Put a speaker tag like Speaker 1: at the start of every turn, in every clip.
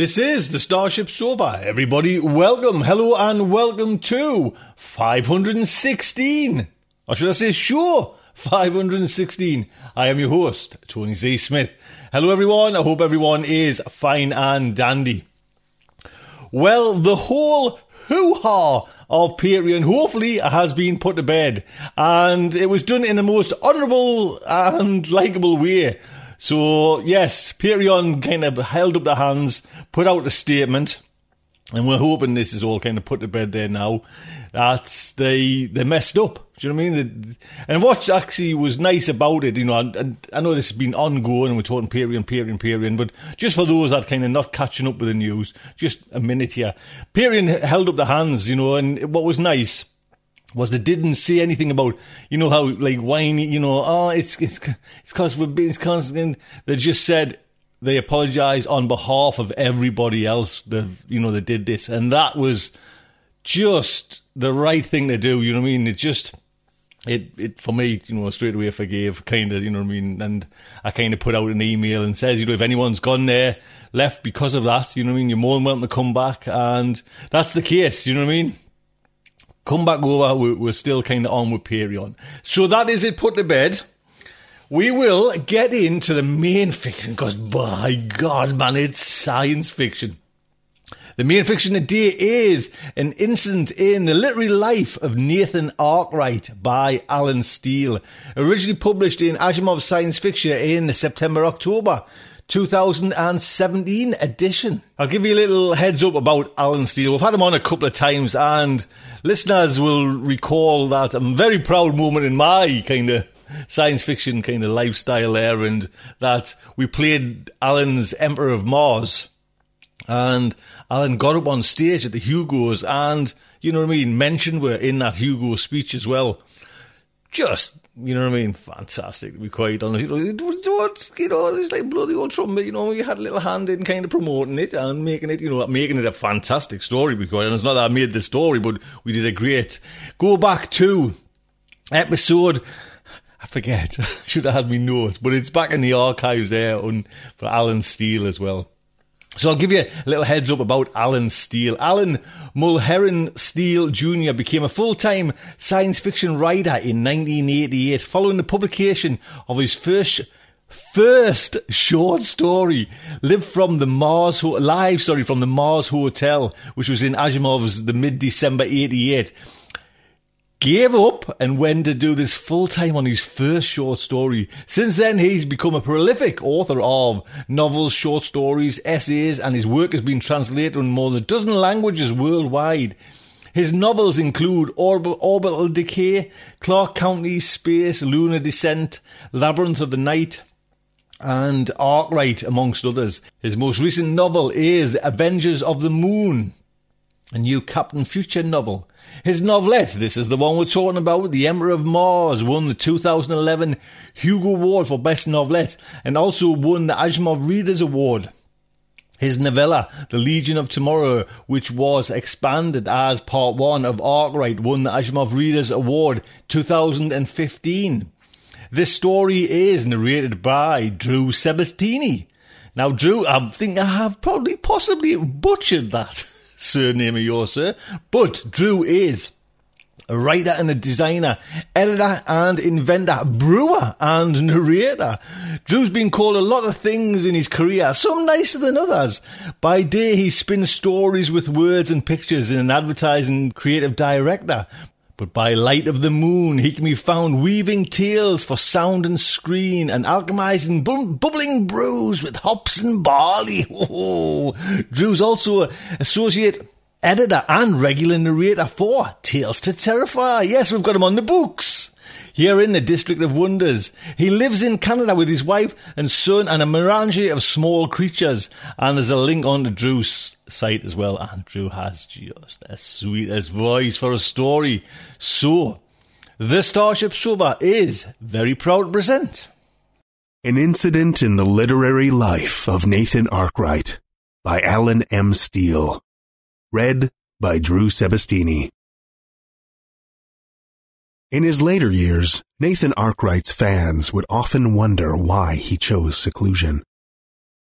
Speaker 1: This is the Starship Sofa. Everybody, welcome, hello, and welcome to 516. Or should I say, sure, 516. I am your host, Tony C. Smith. Hello, everyone. I hope everyone is fine and dandy. Well, the whole hoo ha of Patreon hopefully has been put to bed, and it was done in the most honourable and likeable way. So, yes, Patreon kind of held up their hands, put out a statement, and we're hoping this is all kind of put to bed there now. That they they messed up. Do you know what I mean? The- And what actually was nice about it, you know, and, and I know this has been ongoing, and we're talking Patreon, Patreon, Patreon, but just for those that kind of not catching up with the news, just a minute here. Patreon held up the hands, you know, and what was nice was they didn't say anything about you know how like whiny you know oh it's it's it's because we're being constant they just said they apologize on behalf of everybody else that mm. you know they did this. And that was just the right thing to do you know what i mean? It just it, it for me, you know, straight away forgave, kind of, you know what I mean, and I kind of put out an email and says, you know, if anyone's gone there, left because of that, you know what I mean, you're more than welcome to come back, and that's the case, you know what I mean come back over. We're, we're still kind of on with Patreon. So that is it put to bed. We will get into the main fiction because, by God, man, it's science fiction. The main fiction today is an incident in the literary life of Nathan Arkwright by Allen Steele, originally published in Asimov Science Fiction in September October 2017 edition. I'll give you a little heads up about Allen Steele. We've had him on a couple of times, and listeners will recall that a very proud moment in my kind of science fiction kind of lifestyle there, and that we played Allen's Emperor of Mars and Allen got up on stage at the Hugos and, you know what I mean, mentioned were in that Hugo speech as well. Just, you know what I mean, fantastic We quite honest. You know, what, you know, it's like bloody old trumpet, you know, you had a little hand in kind of promoting it and making it, you know, making it a fantastic story because it's not that I made the story, but we did a great go back to episode I forget. Should have had me notes, but it's back in the archives there for Allen Steele as well. So I'll give you a little heads up about Allen Steele. Allen Mulherin Steele Jr. became a full-time science fiction writer in 1988 following the publication of his first first short story, Live from the Mars Live sorry from the Mars Hotel, which was in Asimov's the mid-December 88 gave up and went to do this full time on his first short story. Since then, he's become a prolific author of novels, short stories, essays, and his work has been translated in more than a dozen languages worldwide. His novels include Orb- Orbital Decay, Clarke County Space, Lunar Descent, Labyrinth of the Night, and Arkwright, amongst others. His most recent novel is The Avengers of the Moon, a new Captain Future novel. His novelette, this is the one we're talking about, The Emperor of Mars, won the 2011 Hugo Award for Best Novelette and also won the Asimov Readers Award. His novella, The Legion of Tomorrow, which was expanded as part one of Arkwright, won the Asimov Readers Award 2015. This story is narrated by Drew Sebesteny. Now, Drew, I think I have probably possibly butchered that surname of yours, sir, but Drew is a writer and a designer, editor and inventor, brewer and narrator. Drew's been called a lot of things in his career, some nicer than others. By day, he spins stories with words and pictures in an advertising creative director. But by light of the moon, he can be found weaving tales for sound and screen and alchemizing bu- bubbling brews with hops and barley. Oh, Drew's also an associate editor and regular narrator for Tales to Terrify. Yes, we've got him on the books. Here in the District of Wonders. He lives in Canada with his wife and son and a menagerie of small creatures. And there's a link on the Drew's site as well. And Drew has just the sweetest voice for a story. So, the Starship Sofa is very proud to present.
Speaker 2: An Incident in the Literary Life of Nathan Arkwright by Allen M. Steele. Read by Drew Sebesteny. In his later years, Nathan Arkwright's fans would often wonder why he chose seclusion.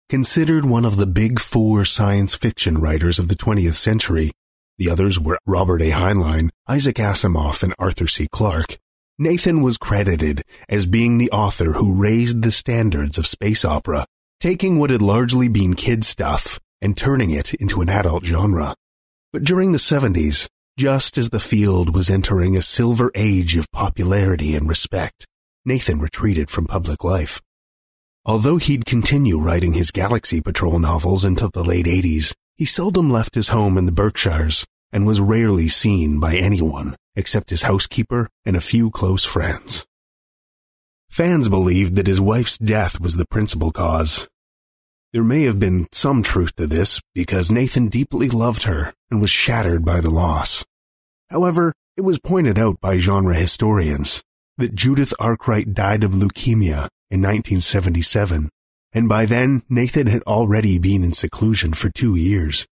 Speaker 2: Considered one of the big four science fiction writers of the 20th century, the others were Robert A. Heinlein, Isaac Asimov, and Arthur C. Clarke, Nathan was credited as being the author who raised the standards of space opera, taking what had largely been kid stuff and turning it into an adult genre. But during the 70s, just as the field was entering a silver age of popularity and respect, Nathan retreated from public life. Although he'd continue writing his Galaxy Patrol novels until the late 80s, he seldom left his home in the Berkshires and was rarely seen by anyone except his housekeeper and a few close friends. Fans believed that his wife's death was the principal cause. There may have been some truth to this because Nathan deeply loved her and was shattered by the loss. However, it was pointed out by genre historians that Judith Arkwright died of leukemia in 1977, and by then Nathan had already been in seclusion for two years.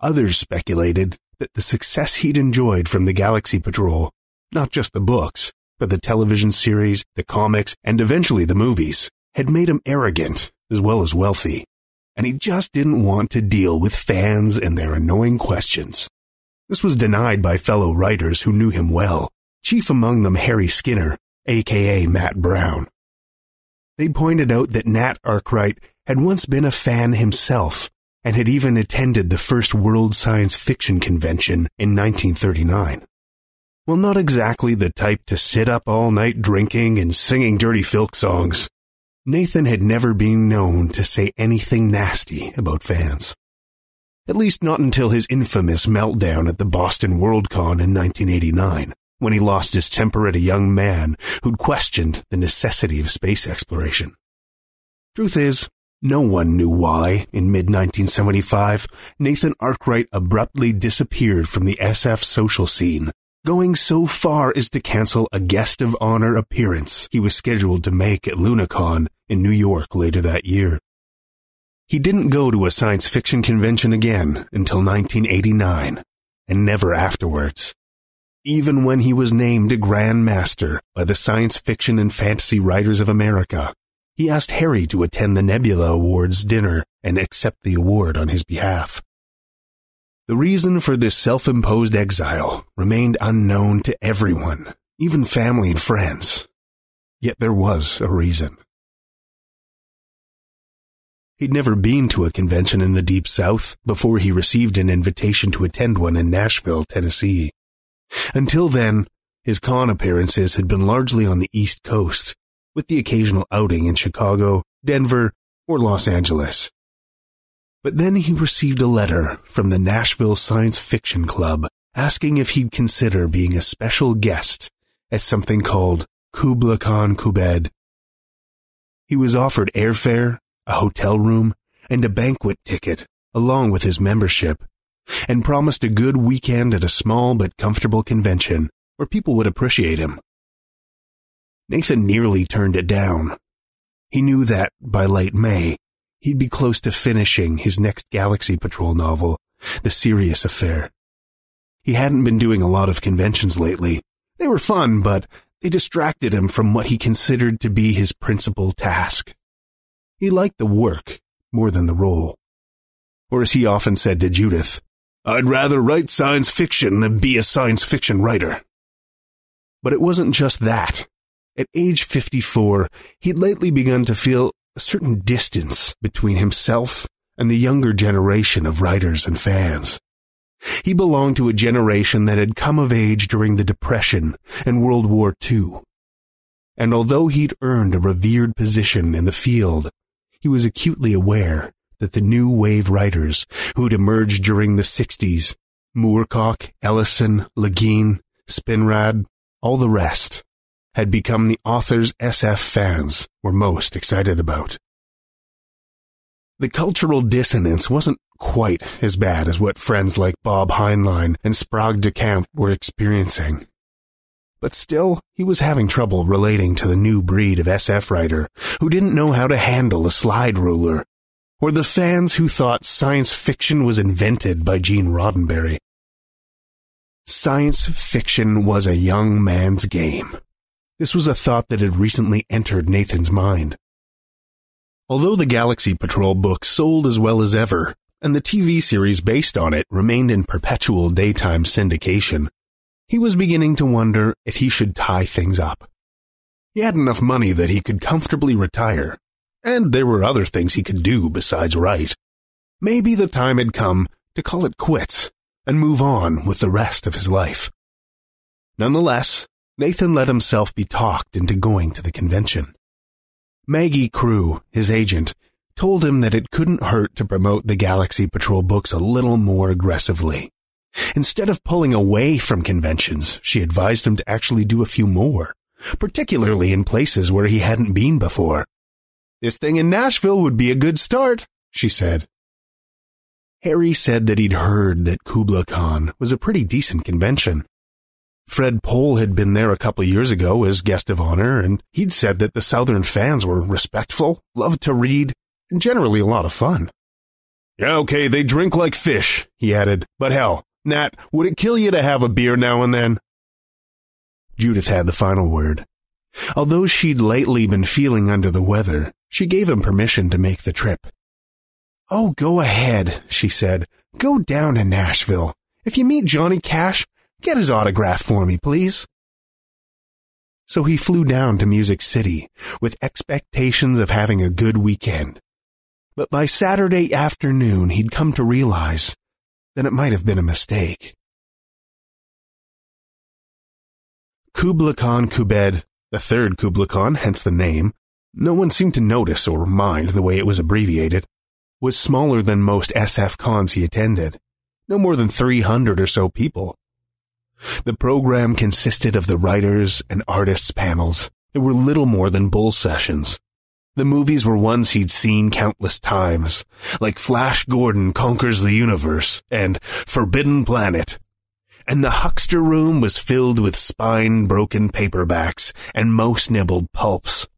Speaker 2: Others speculated that the success he'd enjoyed from the Galaxy Patrol, not just the books, but the television series, the comics, and eventually the movies, had made him arrogant as well as wealthy, and he just didn't want to deal with fans and their annoying questions. This was denied by fellow writers who knew him well, chief among them Harry Skinner, aka Matt Brown. They pointed out that Nat Arkwright had once been a fan himself and had even attended the first World Science Fiction Convention in 1939. Well, not exactly the type to sit up all night drinking and singing dirty filk songs. Nathan had never been known to say anything nasty about fans. At least not until his infamous meltdown at the Boston Worldcon in 1989, when he lost his temper at a young man who'd questioned the necessity of space exploration. Truth is, no one knew why, in mid-1975, Nathan Arkwright abruptly disappeared from the SF social scene, going so far as to cancel a guest of honor appearance he was scheduled to make at Lunacon in New York later that year. He didn't go to a science fiction convention again until 1989, and never afterwards. Even when he was named a Grand Master by the Science Fiction and Fantasy Writers of America, he asked Harry to attend the Nebula Awards dinner and accept the award on his behalf. The reason for this self-imposed exile remained unknown to everyone, even family and friends. Yet there was a reason. He'd never been to a convention in the Deep South before he received an invitation to attend one in Nashville, Tennessee. Until then, his con appearances had been largely on the East Coast, with the occasional outing in Chicago, Denver, or Los Angeles. But then he received a letter from the Nashville Science Fiction Club asking if he'd consider being a special guest at something called Kubla Khan Kubed. He was offered airfare a hotel room, and a banquet ticket, along with his membership, and promised a good weekend at a small but comfortable convention where people would appreciate him. Nathan nearly turned it down. He knew that, by late May, he'd be close to finishing his next Galaxy Patrol novel, The Serious Affair. He hadn't been doing a lot of conventions lately. They were fun, but they distracted him from what he considered to be his principal task. He liked the work more than the role. Or as he often said to Judith, I'd rather write science fiction than be a science fiction writer. But it wasn't just that. At age 54, he'd lately begun to feel a certain distance between himself and the younger generation of writers and fans. He belonged to a generation that had come of age during the Depression and World War II. And although he'd earned a revered position in the field, he was acutely aware that the new wave writers who'd emerged during the 60s, Moorcock, Ellison, Le Guin, Spinrad, all the rest, had become the authors SF fans were most excited about. The cultural dissonance wasn't quite as bad as what friends like Bob Heinlein and Sprague de Camp were experiencing. But still, he was having trouble relating to the new breed of SF writer who didn't know how to handle a slide ruler, or the fans who thought science fiction was invented by Gene Roddenberry. Science fiction was a young man's game. This was a thought that had recently entered Nathan's mind. Although the Galaxy Patrol book sold as well as ever, and the TV series based on it remained in perpetual daytime syndication, he was beginning to wonder if he should tie things up. He had enough money that he could comfortably retire, and there were other things he could do besides write. Maybe the time had come to call it quits and move on with the rest of his life. Nonetheless, Nathan let himself be talked into going to the convention. Maggie Crew, his agent, told him that it couldn't hurt to promote the Galaxy Patrol books a little more aggressively. Instead of pulling away from conventions, she advised him to actually do a few more, particularly in places where he hadn't been before. This thing in Nashville would be a good start, she said. Harry said that he'd heard that Kubla Khan was a pretty decent convention. Fred Pohl had been there a couple years ago as guest of honor, and he'd said that the Southern fans were respectful, loved to read, and generally a lot of fun. Yeah, okay, they drink like fish, he added, but hell, Nat, would it kill you to have a beer now and then? Judith had the final word. Although she'd lately been feeling under the weather, she gave him permission to make the trip. Oh, go ahead, she said. Go down to Nashville. If you meet Johnny Cash, get his autograph for me, please. So he flew down to Music City with expectations of having a good weekend. But by Saturday afternoon, he'd come to realize that it might have been a mistake. Kubla Khan Kubed, the third Kubla Khan, hence the name, no one seemed to notice or mind the way it was abbreviated, was smaller than most SF cons he attended, no more than 300 or so people. The program consisted of the writers and artists panels. There were little more than bull sessions. The movies were ones he'd seen countless times, like Flash Gordon Conquers the Universe and Forbidden Planet. And the huckster room was filled with spine-broken paperbacks and most-nibbled pulps.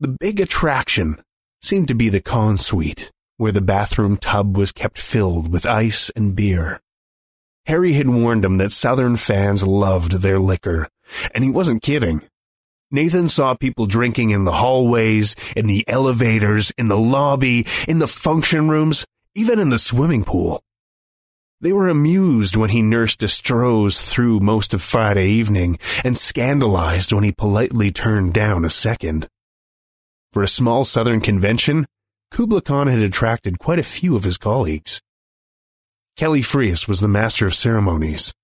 Speaker 2: The big attraction seemed to be the con suite, where the bathroom tub was kept filled with ice and beer. Harry had warned him that Southern fans loved their liquor, and he wasn't kidding. Nathan saw people drinking in the hallways, in the elevators, in the lobby, in the function rooms, even in the swimming pool. They were amused when he nursed a Stroh's through most of Friday evening and scandalized when he politely turned down a second. For a small southern convention, Kubla Khan had attracted quite a few of his colleagues. Kelly Freas was the master of ceremonies,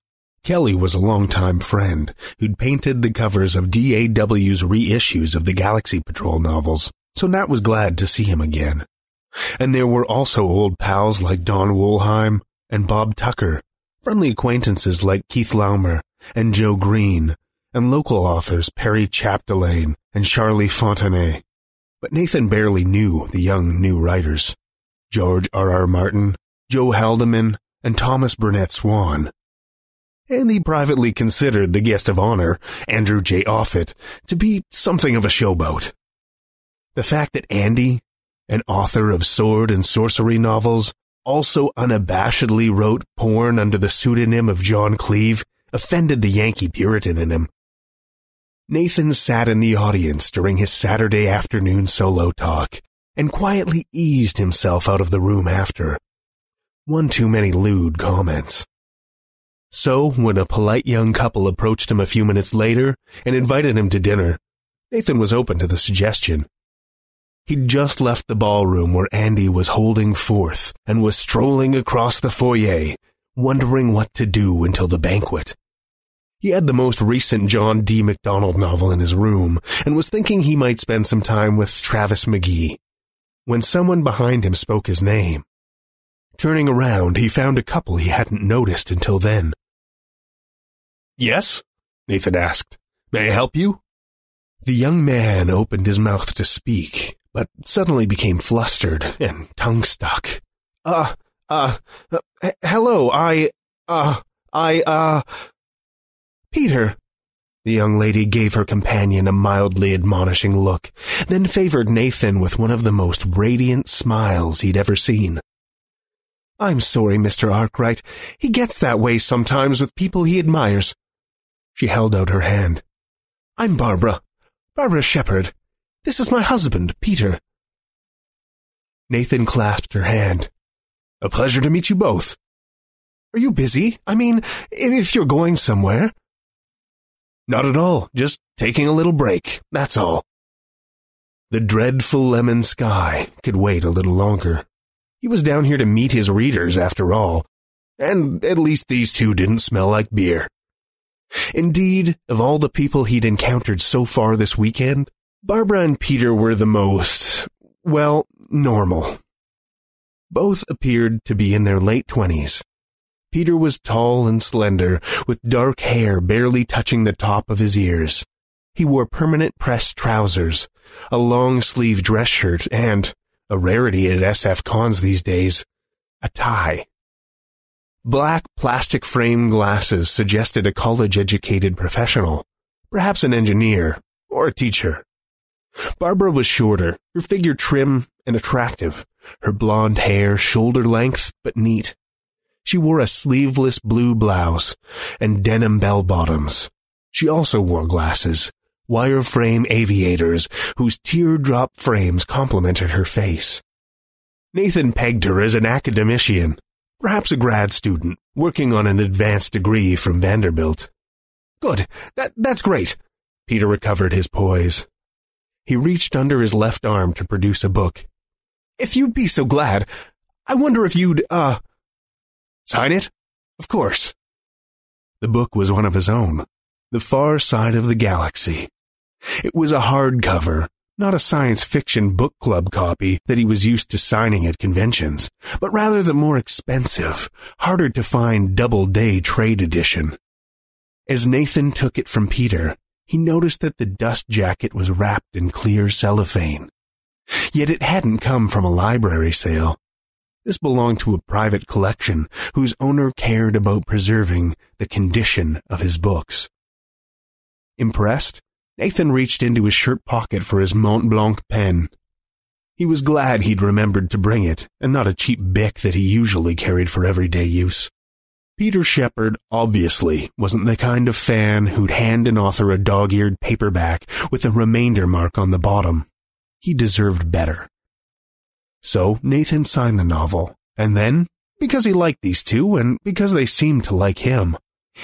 Speaker 2: Kelly was a longtime friend who'd painted the covers of DAW's reissues of the Galaxy Patrol novels, so Nat was glad to see him again. And there were also old pals like Don Wollheim and Bob Tucker, friendly acquaintances like Keith Laumer and Joe Green, and local authors Perry Chapdelaine and Charlie Fontenay. But Nathan barely knew the young new writers. George R. R. Martin, Joe Haldeman, and Thomas Burnett Swann and he privately considered the guest of honor, Andrew J. Offutt, to be something of a showboat. The fact that Andy, an author of sword and sorcery novels, also unabashedly wrote porn under the pseudonym of John Cleave offended the Yankee Puritan in him. Nathan sat in the audience during his Saturday afternoon solo talk and quietly eased himself out of the room after. One too many lewd comments. So, when a polite young couple approached him a few minutes later and invited him to dinner, Nathan was open to the suggestion. He'd just left the ballroom where Andy was holding forth and was strolling across the foyer, wondering what to do until the banquet. He had the most recent John D. MacDonald novel in his room and was thinking he might spend some time with Travis McGee when someone behind him spoke his name. Turning around, he found a couple he hadn't noticed until then. Yes? Nathan asked. May I help you? The young man opened his mouth to speak, but suddenly became flustered and tongue stuck. Uh, uh, uh hello, I, uh, I, uh, Peter. The young lady gave her companion a mildly admonishing look, then favored Nathan with one of the most radiant smiles he'd ever seen. I'm sorry, Mr. Arkwright. He gets that way sometimes with people he admires. She held out her hand. I'm Barbara. Barbara Shepard. This is my husband, Peter. Nathan clasped her hand. A pleasure to meet you both. Are you busy? I mean, if you're going somewhere. Not at all. Just taking a little break. That's all. The dreadful lemon sky could wait a little longer. He was down here to meet his readers, after all. And at least these two didn't smell like beer. Indeed, of all the people he'd encountered so far this weekend, Barbara and Peter were the most, well, normal. Both appeared to be in their late twenties. Peter was tall and slender, with dark hair barely touching the top of his ears. He wore permanent pressed trousers, a long sleeve dress shirt, and, a rarity at SF cons these days, a tie. Black plastic frame glasses suggested a college educated professional, perhaps an engineer or a teacher. Barbara was shorter, her figure trim and attractive, her blonde hair shoulder length but neat. She wore a sleeveless blue blouse and denim bell bottoms. She also wore glasses, wireframe aviators whose teardrop frames complemented her face. Nathan pegged her as an academician, perhaps a grad student working on an advanced degree from Vanderbilt. Good. That, that's great. Peter recovered his poise. He reached under his left arm to produce a book. If you'd be so glad, I wonder if you'd, uh, sign it? Of course. The book was one of his own, The Far Side of the Galaxy. It was a hardcover, not a science fiction book club copy that he was used to signing at conventions, but rather the more expensive, harder to find Doubleday trade edition. As Nathan took it from Peter, he noticed that the dust jacket was wrapped in clear cellophane. Yet it hadn't come from a library sale. This belonged to a private collection whose owner cared about preserving the condition of his books. Impressed, Nathan reached into his shirt pocket for his Mont Blanc pen. He was glad he'd remembered to bring it, and not a cheap bic that he usually carried for everyday use. Peter Shepard obviously wasn't the kind of fan who'd hand an author a dog-eared paperback with a remainder mark on the bottom. He deserved better. So Nathan signed the novel, and then, because he liked these two and because they seemed to like him,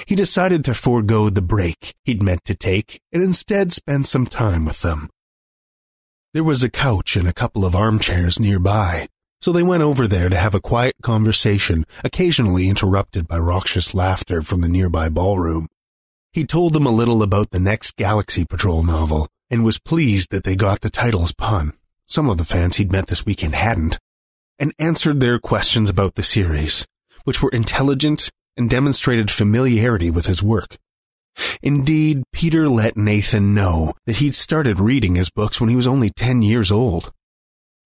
Speaker 2: he decided to forego the break he'd meant to take and instead spend some time with them. There was a couch and a couple of armchairs nearby, so they went over there to have a quiet conversation, occasionally interrupted by raucous laughter from the nearby ballroom. He told them a little about the next Galaxy Patrol novel and was pleased that they got the title's pun. Some of the fans he'd met this weekend hadn't, and answered their questions about the series, which were intelligent and demonstrated familiarity with his work. Indeed, Peter let Nathan know that he'd started reading his books when he was only 10 years old.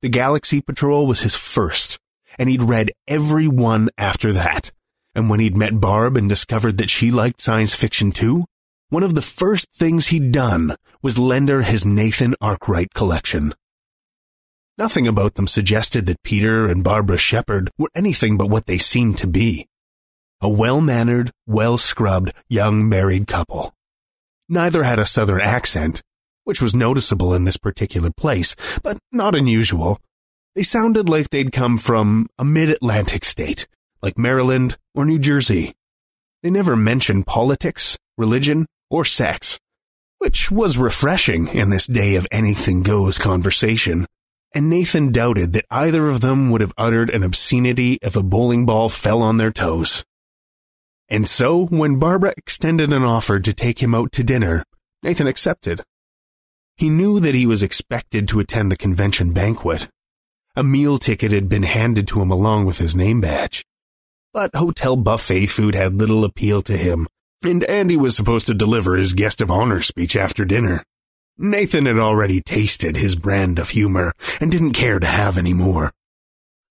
Speaker 2: The Galaxy Patrol was his first, and he'd read every one after that. And when he'd met Barb and discovered that she liked science fiction too, one of the first things he'd done was lend her his Nathan Arkwright collection. Nothing about them suggested that Peter and Barbara Shepard were anything but what they seemed to be a well-mannered, well-scrubbed young married couple. Neither had a southern accent, which was noticeable in this particular place, but not unusual. They sounded like they'd come from a mid-Atlantic state, like Maryland or New Jersey. They never mentioned politics, religion, or sex, which was refreshing in this day of anything goes conversation. And Nathan doubted that either of them would have uttered an obscenity if a bowling ball fell on their toes. And so, when Barbara extended an offer to take him out to dinner, Nathan accepted. He knew that he was expected to attend the convention banquet. A meal ticket had been handed to him along with his name badge. But hotel buffet food had little appeal to him, and Andy was supposed to deliver his guest of honor speech after dinner. Nathan had already tasted his brand of humor and didn't care to have any more.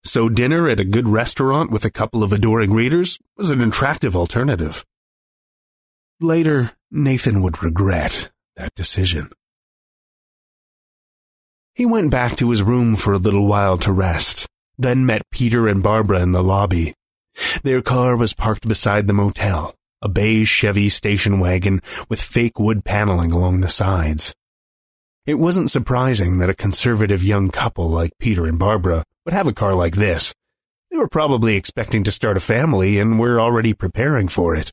Speaker 2: So dinner at a good restaurant with a couple of adoring readers was an attractive alternative. Later, Nathan would regret that decision. He went back to his room for a little while to rest, then met Peter and Barbara in the lobby. Their car was parked beside the motel, a beige Chevy station wagon with fake wood paneling along the sides. It wasn't surprising that a conservative young couple like Peter and Barbara would have a car like this. They were probably expecting to start a family and were already preparing for it.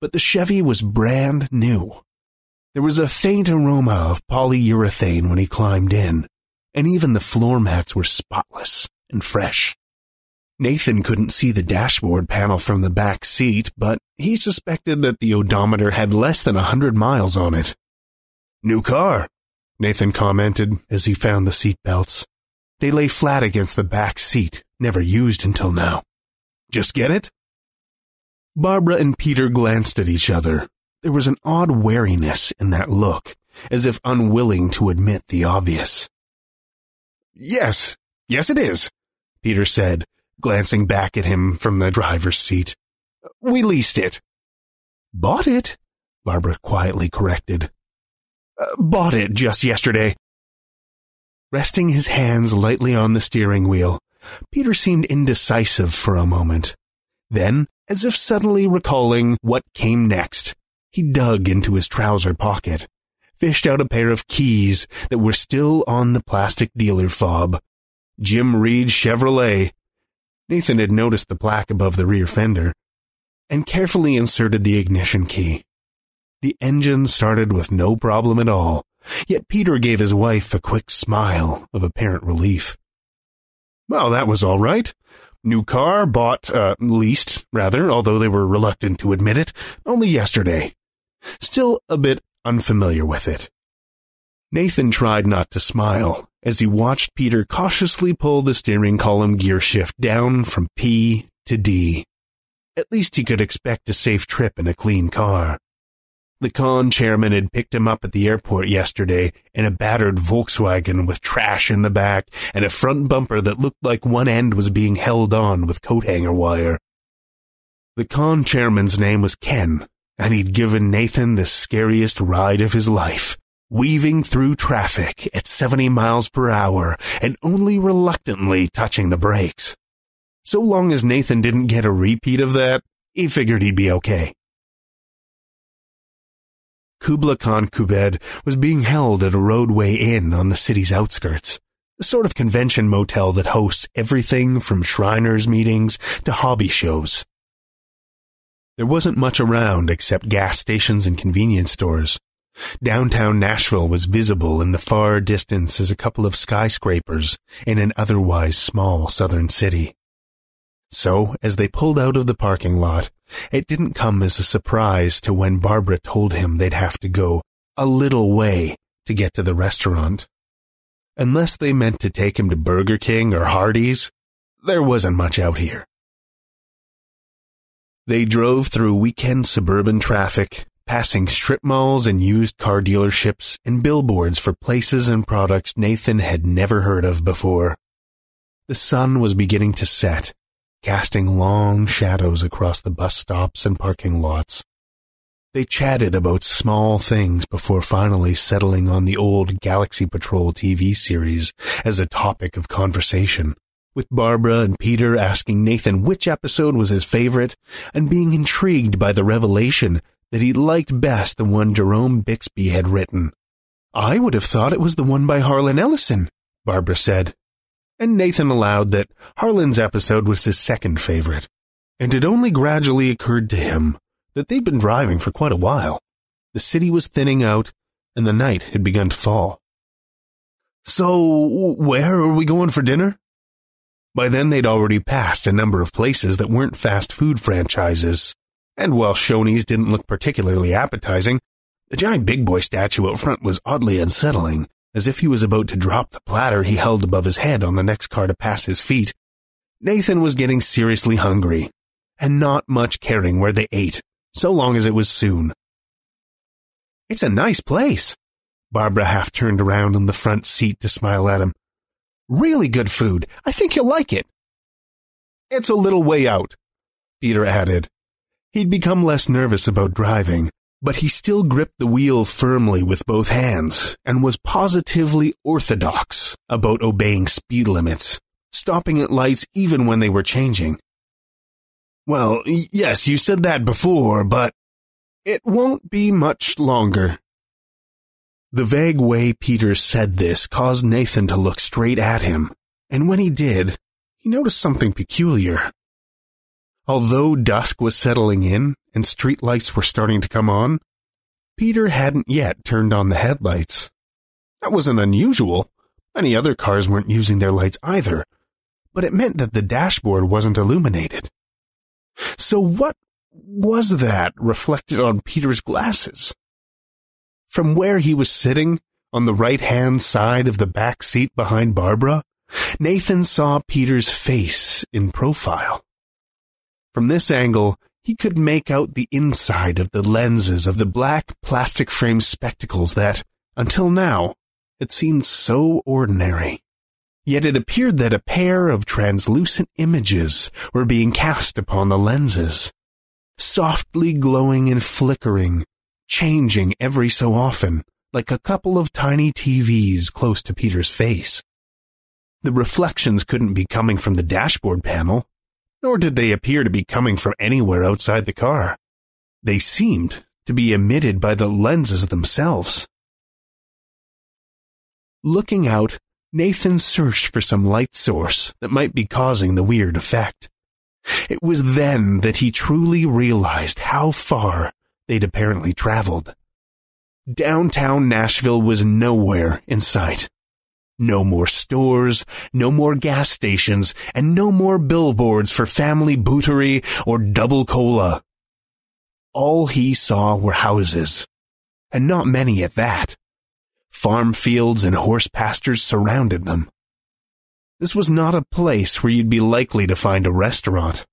Speaker 2: But the Chevy was brand new. There was a faint aroma of polyurethane when he climbed in, and even the floor mats were spotless and fresh. Nathan couldn't see the dashboard panel from the back seat, but he suspected that the odometer had less than a hundred miles on it. New car, Nathan commented as he found the seat belts. They lay flat against the back seat, never used until now. Just get it? Barbara and Peter glanced at each other. There was an odd wariness in that look, as if unwilling to admit the obvious. Yes, yes it is, Peter said, glancing back at him from the driver's seat. We leased it. Bought it? Barbara quietly corrected. Uh, bought it just yesterday. Resting his hands lightly on the steering wheel, Peter seemed indecisive for a moment. Then, as if suddenly recalling what came next, he dug into his trouser pocket, fished out a pair of keys that were still on the plastic dealer fob. Jim Reed Chevrolet. Nathan had noticed the plaque above the rear fender, and carefully inserted the ignition key. The engine started with no problem at all, yet Peter gave his wife a quick smile of apparent relief. Well, that was all right. New car, bought, uh, leased, rather, although they were reluctant to admit it, only yesterday. Still a bit unfamiliar with it. Nathan tried not to smile as he watched Peter cautiously pull the steering column gear shift down from P to D. At least he could expect a safe trip in a clean car. The con chairman had picked him up at the airport yesterday in a battered Volkswagen with trash in the back and a front bumper that looked like one end was being held on with coat hanger wire. The con chairman's name was Ken, and he'd given Nathan the scariest ride of his life, weaving through traffic at 70 miles per hour and only reluctantly touching the brakes. So long as Nathan didn't get a repeat of that, he figured he'd be okay. Kubla Khan Kubed was being held at a Rodeway Inn on the city's outskirts, the sort of convention motel that hosts everything from Shriners meetings to hobby shows. There wasn't much around except gas stations and convenience stores. Downtown Nashville was visible in the far distance as a couple of skyscrapers in an otherwise small southern city. So, as they pulled out of the parking lot, it didn't come as a surprise to when Barbara told him they'd have to go a little way to get to the restaurant. Unless they meant to take him to Burger King or Hardee's, there wasn't much out here. They drove through weekend suburban traffic, passing strip malls and used car dealerships and billboards for places and products Nathan had never heard of before. The sun was beginning to set, casting long shadows across the bus stops and parking lots. They chatted about small things before finally settling on the old Galaxy Patrol TV series as a topic of conversation, with Barbara and Peter asking Nathan which episode was his favorite and being intrigued by the revelation that he liked best the one Jerome Bixby had written. I would have thought it was the one by Harlan Ellison, Barbara said and Nathan allowed that Harlan's episode was his second favorite, and it only gradually occurred to him that they'd been driving for quite a while. The city was thinning out, and the night had begun to fall. So, where are we going for dinner? By then, they'd already passed a number of places that weren't fast food franchises. And while Shoney's didn't look particularly appetizing, the giant big boy statue out front was oddly unsettling, as if he was about to drop the platter he held above his head on the next car to pass his feet. Nathan was getting seriously hungry, and not much caring where they ate, so long as it was soon. It's a nice place. Barbara half turned around in the front seat to smile at him. Really good food. I think you'll like it. It's a little way out, Peter added. He'd become less nervous about driving, but he still gripped the wheel firmly with both hands and was positively orthodox about obeying speed limits, stopping at lights even when they were changing. Well, yes, you said that before, but it won't be much longer. The vague way Peter said this caused Nathan to look straight at him, and when he did, he noticed something peculiar. Although dusk was settling in and streetlights were starting to come on, Peter hadn't yet turned on the headlights. That wasn't unusual. Many other cars weren't using their lights either, but it meant that the dashboard wasn't illuminated. So what was that reflected on Peter's glasses? From where he was sitting, on the right-hand side of the back seat behind Barbara, Nathan saw Peter's face in profile. From this angle, he could make out the inside of the lenses of the black plastic frame spectacles that, until now, had seemed so ordinary. Yet it appeared that a pair of translucent images were being cast upon the lenses, softly glowing and flickering, changing every so often, like a couple of tiny TVs close to Peter's face. The reflections couldn't be coming from the dashboard panel, nor did they appear to be coming from anywhere outside the car. They seemed to be emitted by the lenses themselves. Looking out, Nathan searched for some light source that might be causing the weird effect. It was then that he truly realized how far they'd apparently traveled. Downtown Nashville was nowhere in sight. No more stores, no more gas stations, and no more billboards for family bootery or double cola. All he saw were houses, and not many at that. Farm fields and horse pastures surrounded them. This was not a place where you'd be likely to find a restaurant.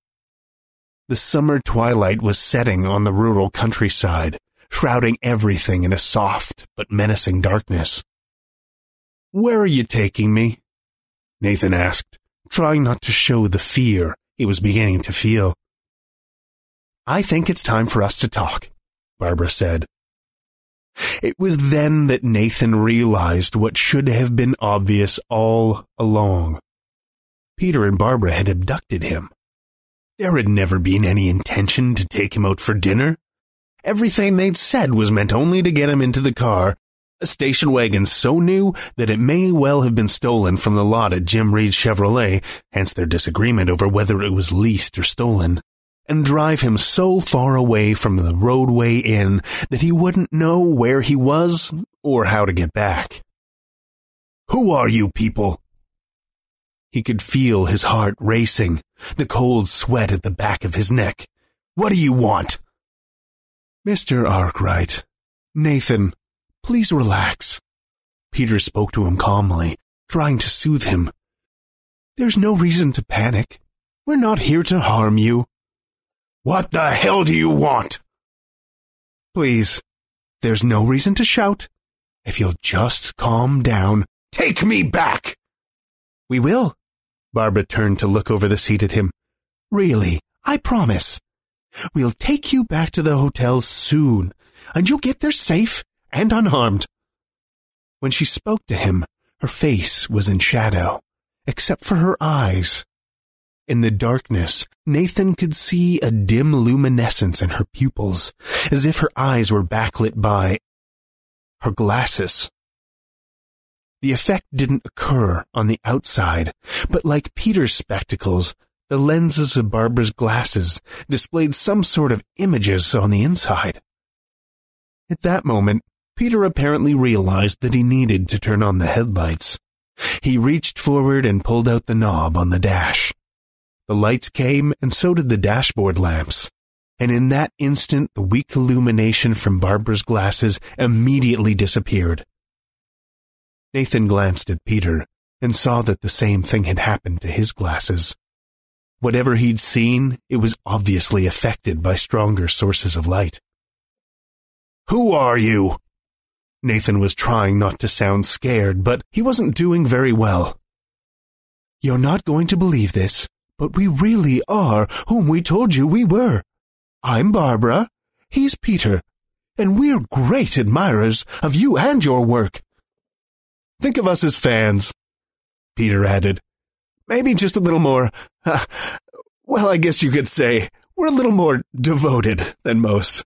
Speaker 2: The summer twilight was setting on the rural countryside, shrouding everything in a soft but menacing darkness. Where are you taking me? Nathan asked, trying not to show the fear he was beginning to feel. I think it's time for us to talk, Barbara said. It was then that Nathan realized what should have been obvious all along. Peter and Barbara had abducted him. There had never been any intention to take him out for dinner. Everything they'd said was meant only to get him into the car a station wagon so new that it may well have been stolen from the lot at Jim Reed's Chevrolet, hence their disagreement over whether it was leased or stolen, and drive him so far away from the Rodeway Inn that he wouldn't know where he was or how to get back. Who are you people? He could feel his heart racing, the cold sweat at the back of his neck. What do you want? Mr. Arkwright, Nathan, Please relax. Peter spoke to him calmly, trying to soothe him. There's no reason to panic. We're not here to harm you. What the hell do you want? Please, there's no reason to shout. If you'll just calm down, take me back. We will. Barbara turned to look over the seat at him. Really, I promise. We'll take you back to the hotel soon, and you'll get there safe and unharmed. When she spoke to him, her face was in shadow, except for her eyes. In the darkness, Nathan could see a dim luminescence in her pupils, as if her eyes were backlit by her glasses. The effect didn't occur on the outside, but like Peter's spectacles, the lenses of Barbara's glasses displayed some sort of images on the inside. At that moment, Peter apparently realized that he needed to turn on the headlights. He reached forward and pulled out the knob on the dash. The lights came, and so did the dashboard lamps. And in that instant, the weak illumination from Barbara's glasses immediately disappeared. Nathan glanced at Peter and saw that the same thing had happened to his glasses. Whatever he'd seen, it was obviously affected by stronger sources of light. Who are you? Nathan was trying not to sound scared, but he wasn't doing very well. You're not going to believe this, but we really are whom we told you we were. I'm Barbara, he's Peter, and we're great admirers of you and your work. Think of us as fans, Peter added. Maybe just a little more, uh, well, I guess you could say we're a little more devoted than most.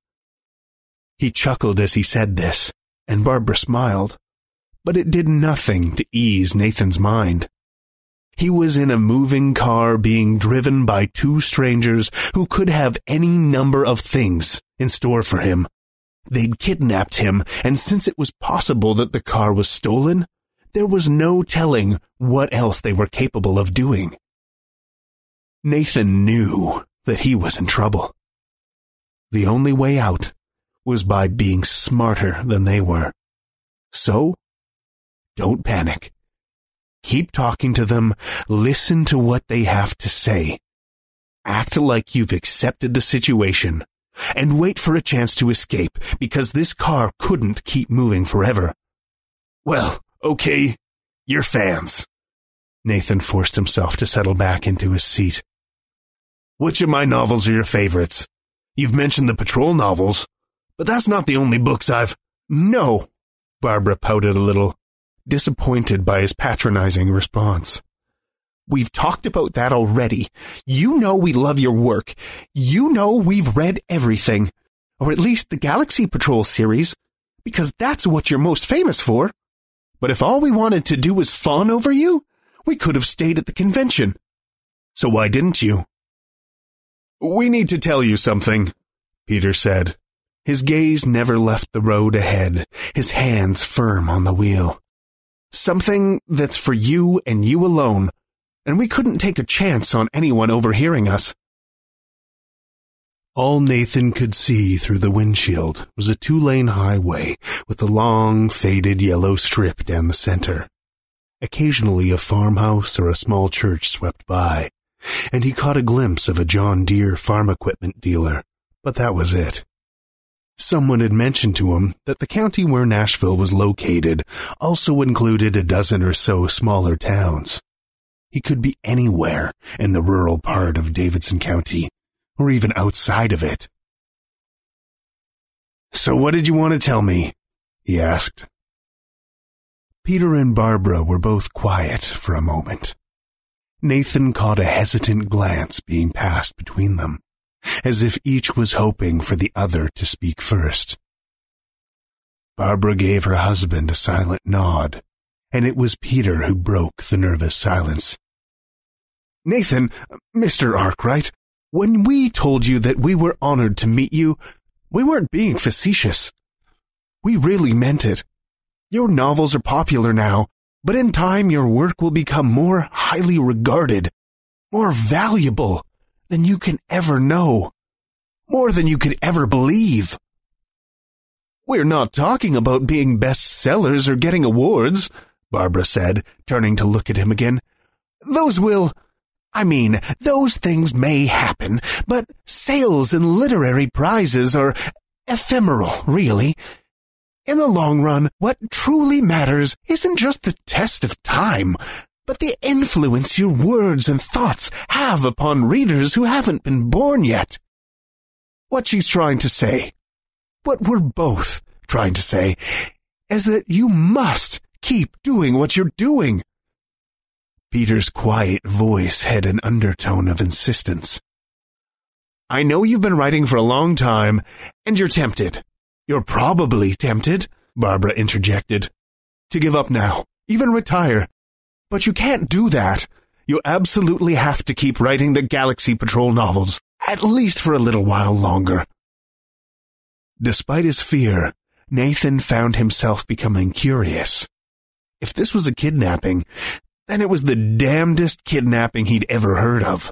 Speaker 2: He chuckled as he said this, and Barbara smiled, but it did nothing to ease Nathan's mind. He was in a moving car being driven by two strangers who could have any number of things in store for him. They'd kidnapped him, and since it was possible that the car was stolen, there was no telling what else they were capable of doing. Nathan knew that he was in trouble. The only way out was by being smarter than they were. So, don't panic. Keep talking to them, listen to what they have to say. Act like you've accepted the situation, and wait for a chance to escape because this car couldn't keep moving forever. Well, okay, you're fans. Nathan forced himself to settle back into his seat. Which of my novels are your favorites? You've mentioned the patrol novels. But that's not the only books I've. No! Barbara pouted a little, disappointed by his patronizing response. We've talked about that already. You know we love your work. You know we've read everything. Or at least the Galaxy Patrol series. Because that's what you're most famous for. But if all we wanted to do was fawn over you, we could have stayed at the convention. So why didn't you? We need to tell you something, Peter said. His gaze never left the road ahead, his hands firm on the wheel. Something that's for you and you alone, and we couldn't take a chance on anyone overhearing us. All Nathan could see through the windshield was a two-lane highway with a long, faded yellow strip down the center. Occasionally a farmhouse or a small church swept by, and he caught a glimpse of a John Deere farm equipment dealer, but that was it. Someone had mentioned to him that the county where Nashville was located also included a dozen or so smaller towns. He could be anywhere in the rural part of Davidson County, or even outside of it. So what did you want to tell me? he asked. Peter and Barbara were both quiet for a moment. Nathan caught a hesitant glance being passed between them as if each was hoping for the other to speak first. Barbara gave her husband a silent nod, and it was Peter who broke the nervous silence. Nathan, Mr. Arkwright, when we told you that we were honored to meet you, we weren't being facetious. We really meant it. Your novels are popular now, but in time your work will become more highly regarded, more valuable, than you can ever know. More than you could ever believe. We're not talking about being bestsellers or getting awards, Barbara said, turning to look at him again. Those will, I mean, those things may happen, but sales and literary prizes are ephemeral, really. In the long run, what truly matters isn't just the test of time, but the influence your words and thoughts have upon readers who haven't been born yet. What she's trying to say, what we're both trying to say, is that you must keep doing what you're doing. Peter's quiet voice had an undertone of insistence. I know you've been writing for a long time, and you're tempted. You're probably tempted, Barbara interjected, to give up now, even retire. But you can't do that. You absolutely have to keep writing the Galaxy Patrol novels, at least for a little while longer. Despite his fear, Nathan found himself becoming curious. If this was a kidnapping, then it was the damnedest kidnapping he'd ever heard of.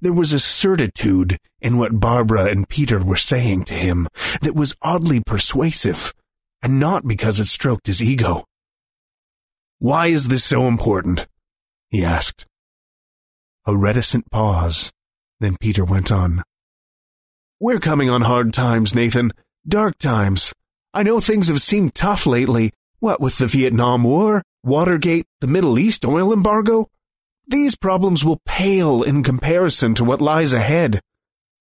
Speaker 2: There was a certitude in what Barbara and Peter were saying to him that was oddly persuasive, and not because it stroked his ego. Why is this so important? he asked. A reticent pause, then Peter went on. We're coming on hard times, Nathan. Dark times. I know things have seemed tough lately, what with the Vietnam War, Watergate, the Middle East oil embargo. These problems will pale in comparison to what lies ahead.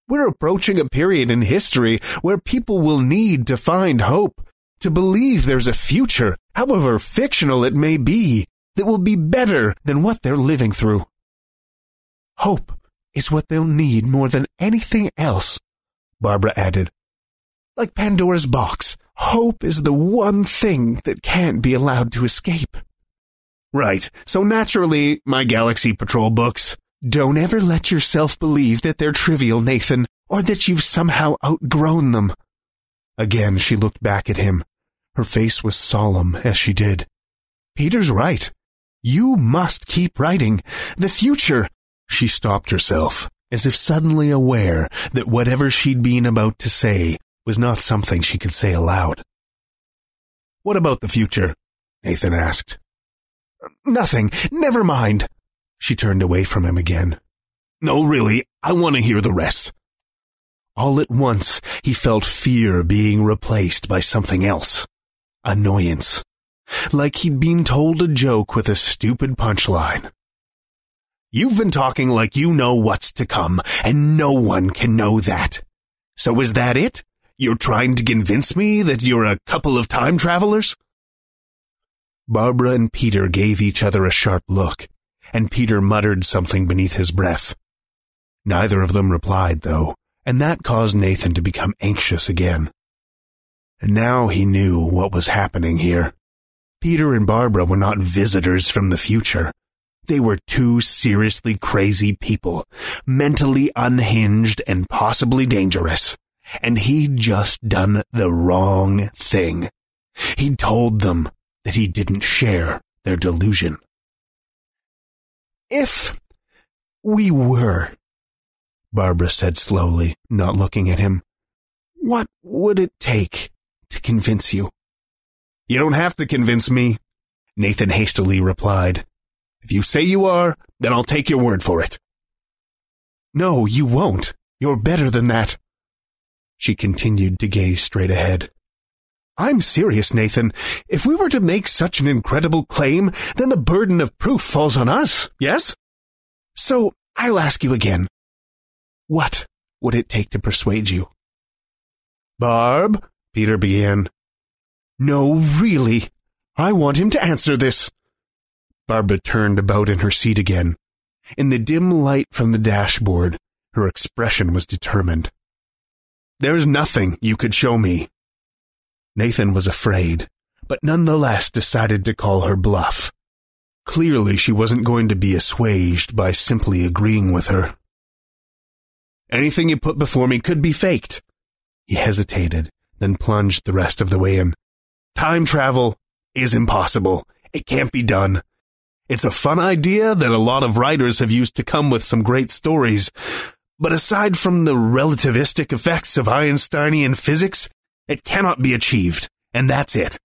Speaker 2: We're approaching a period in history where people will need to find hope, to believe there's a future, however fictional it may be, that will be better than what they're living through. Hope is what they'll need more than anything else, Barbara added. Like Pandora's box, hope is the one thing that can't be allowed to escape. Right, so naturally, my Galaxy Patrol books. Don't ever let yourself believe that they're trivial, Nathan, or that you've somehow outgrown them. Again, she looked back at him. Her face was solemn as she did. Peter's right. You must keep writing. The future. She stopped herself, as if suddenly aware that whatever she'd been about to say was not something she could say aloud. What about the future? Nathan asked. Nothing. Never mind. She turned away from him again. No, really, I want to hear the rest. All at once, he felt fear being replaced by something else. Annoyance. Like he'd been told a joke with a stupid punchline. You've been talking like you know what's to come, and no one can know that. So is that it? You're trying to convince me that you're a couple of time travelers? Barbara and Peter gave each other a sharp look, and Peter muttered something beneath his breath. Neither of them replied, though, and that caused Nathan to become anxious again. And now he knew what was happening here. Peter and Barbara were not visitors from the future. They were two seriously crazy people, mentally unhinged and possibly dangerous. And he'd just done the wrong thing. He'd told them that he didn't share their delusion. If we were, Barbara said slowly, not looking at him, what would it take to convince you? You don't have to convince me, Nathan hastily replied. If you say you are, then I'll take your word for it. No, you won't. You're better than that. She continued to gaze straight ahead. I'm serious, Nathan. If we were to make such an incredible claim, then the burden of proof falls on us, yes? So, I'll ask you again. What would it take to persuade you? Barb, Peter began. No, really. I want him to answer this. Barbara turned about in her seat again. In the dim light from the dashboard, her expression was determined. There's nothing you could show me, Nathan was afraid, but nonetheless decided to call her bluff. Clearly, she wasn't going to be assuaged by simply agreeing with her. Anything you put before me could be faked. He hesitated, then plunged the rest of the way in. Time travel is impossible. It can't be done. It's a fun idea that a lot of writers have used to come with some great stories. But aside from the relativistic effects of Einsteinian physics, it cannot be achieved, and that's it.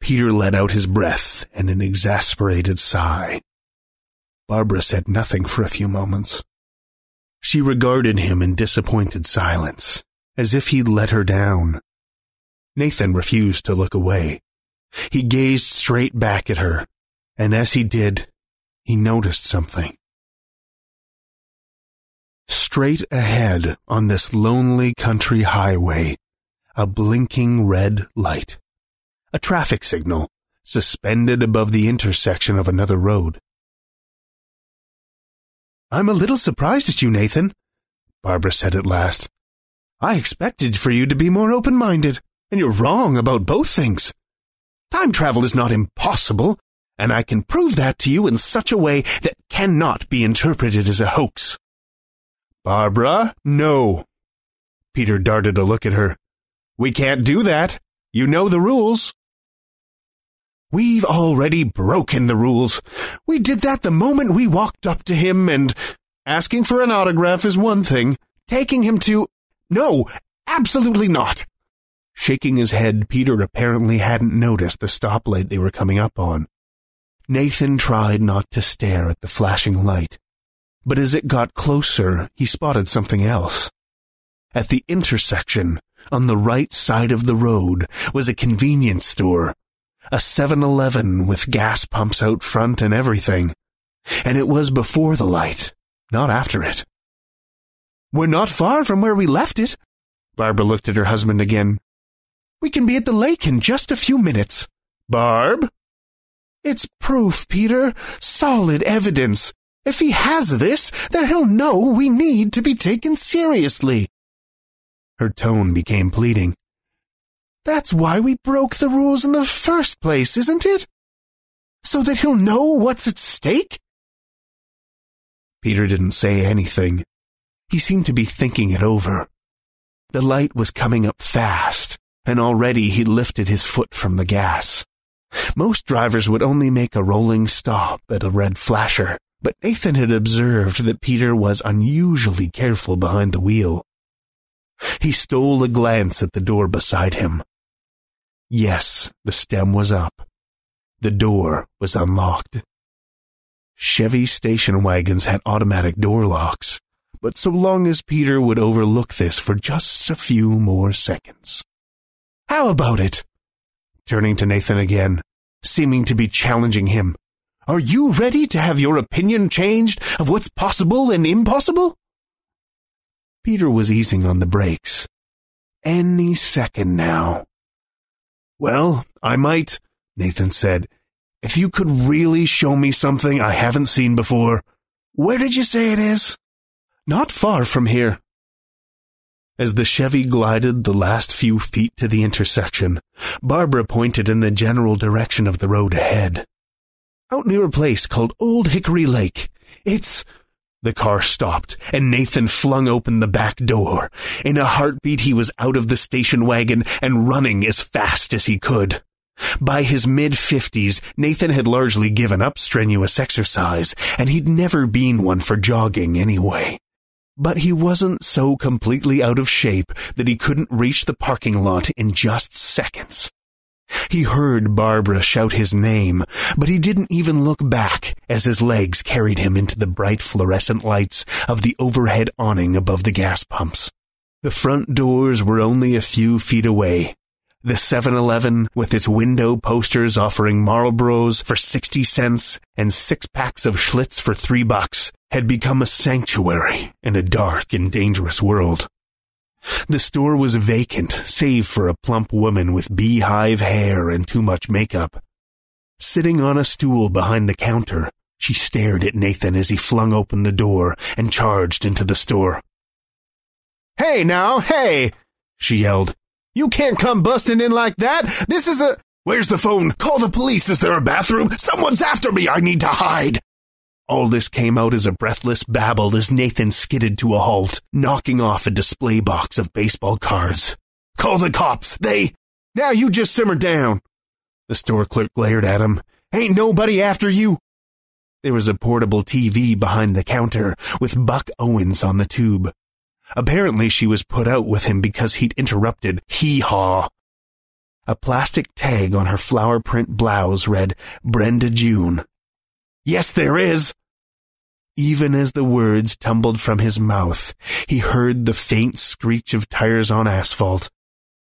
Speaker 2: Peter let out his breath and an exasperated sigh. Barbara said nothing for a few moments. She regarded him in disappointed silence, as if he'd let her down. Nathan refused to look away. He gazed straight back at her, and as he did, he noticed something. Straight ahead on this lonely country highway a blinking red light. A traffic signal suspended above the intersection of another road. I'm a little surprised at you, Nathan, Barbara said at last. I expected for you to be more open-minded, and you're wrong about both things. Time travel is not impossible, and I can prove that to you in such a way that cannot be interpreted as a hoax. Barbara, no. Peter darted a look at her. We can't do that. You know the rules. We've already broken the rules. We did that the moment we walked up to him and asking for an autograph is one thing. Taking him to, no, absolutely not. Shaking his head, Peter apparently hadn't noticed the stoplight they were coming up on. Nathan tried not to stare at the flashing light, but as it got closer, he spotted something else. At the intersection, on the right side of the road, was a convenience store, a 7-Eleven with gas pumps out front and everything. And it was before the light, not after it. We're not far from where we left it. Barbara looked at her husband again. We can be at the lake in just a few minutes. Barb? It's proof, Peter. Solid evidence. If he has this, then he'll know we need to be taken seriously. Her tone became pleading. That's why we broke the rules in the first place, isn't it? So that he'll know what's at stake? Peter didn't say anything. He seemed to be thinking it over. The light was coming up fast, and already he lifted his foot from the gas. Most drivers would only make a rolling stop at a red flasher, but Nathan had observed that Peter was unusually careful behind the wheel. He stole a glance at the door beside him. Yes, the stem was up. The door was unlocked. Chevy station wagons had automatic door locks, but so long as Peter would overlook this for just a few more seconds. How about it? Turning to Nathan again, seeming to be challenging him. Are you ready to have your opinion changed of what's possible and impossible? Peter was easing on the brakes. Any second now. Well, I might, Nathan said. If you could really show me something I haven't seen before. Where did you say it is? Not far from here. As the Chevy glided the last few feet to the intersection, Barbara pointed in the general direction of the road ahead. Out near a place called Old Hickory Lake. It's... The car stopped, and Nathan flung open the back door. In a heartbeat, he was out of the station wagon and running as fast as he could. By his mid-fifties, Nathan had largely given up strenuous exercise, and he'd never been one for jogging anyway. But he wasn't so completely out of shape that he couldn't reach the parking lot in just seconds. He heard Barbara shout his name, but he didn't even look back as his legs carried him into the bright fluorescent lights of the overhead awning above the gas pumps. The front doors were only a few feet away. The 7-Eleven, with its window posters offering Marlboros for 60 cents and six packs of Schlitz for three bucks, had become a sanctuary in a dark and dangerous world. The store was vacant, save for a plump woman with beehive hair and too much makeup. Sitting on a stool behind the counter, she stared at Nathan as he flung open the door and charged into the store. Hey now, hey! she yelled. You can't come busting in like that! This is a. Where's the phone? Call the police! Is there a bathroom? Someone's after me! I need to hide! All this came out as a breathless babble as Nathan skidded to a halt, knocking off a display box of baseball cards. Call the cops! They. Now you just simmer down! The store clerk glared at him. Ain't nobody after you! There was a portable TV behind the counter with Buck Owens on the tube. Apparently she was put out with him because he'd interrupted hee-haw. A plastic tag on her flower print blouse read Brenda June. Yes, there is. Even as the words tumbled from his mouth, he heard the faint screech of tires on asphalt.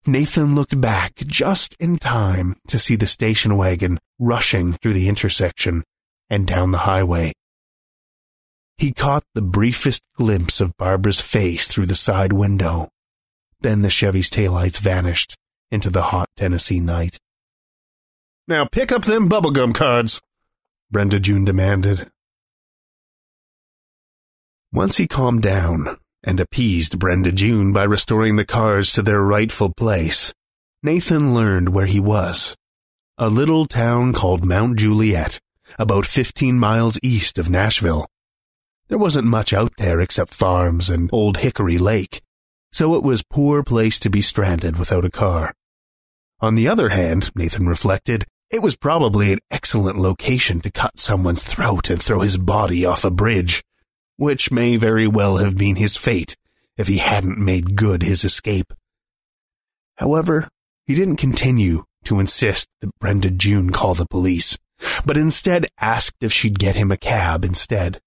Speaker 2: Nathan looked back just in time to see the station wagon rushing through the intersection and down the highway. He caught the briefest glimpse of Barbara's face through the side window. Then the Chevy's taillights vanished into the hot Tennessee night. Now pick up them bubblegum cards, Brenda June demanded. Once he calmed down and appeased Brenda June by restoring the cars to their rightful place, Nathan learned where he was. a little town called Mount Juliet, about 15 miles east of Nashville. There wasn't much out there except farms and Old Hickory Lake, so it was poor place to be stranded without a car. On the other hand, Nathan reflected, it was probably an excellent location to cut someone's throat and throw his body off a bridge, which may very well have been his fate if he hadn't made good his escape. However, he didn't continue to insist that Brenda June call the police, but instead asked if she'd get him a cab instead.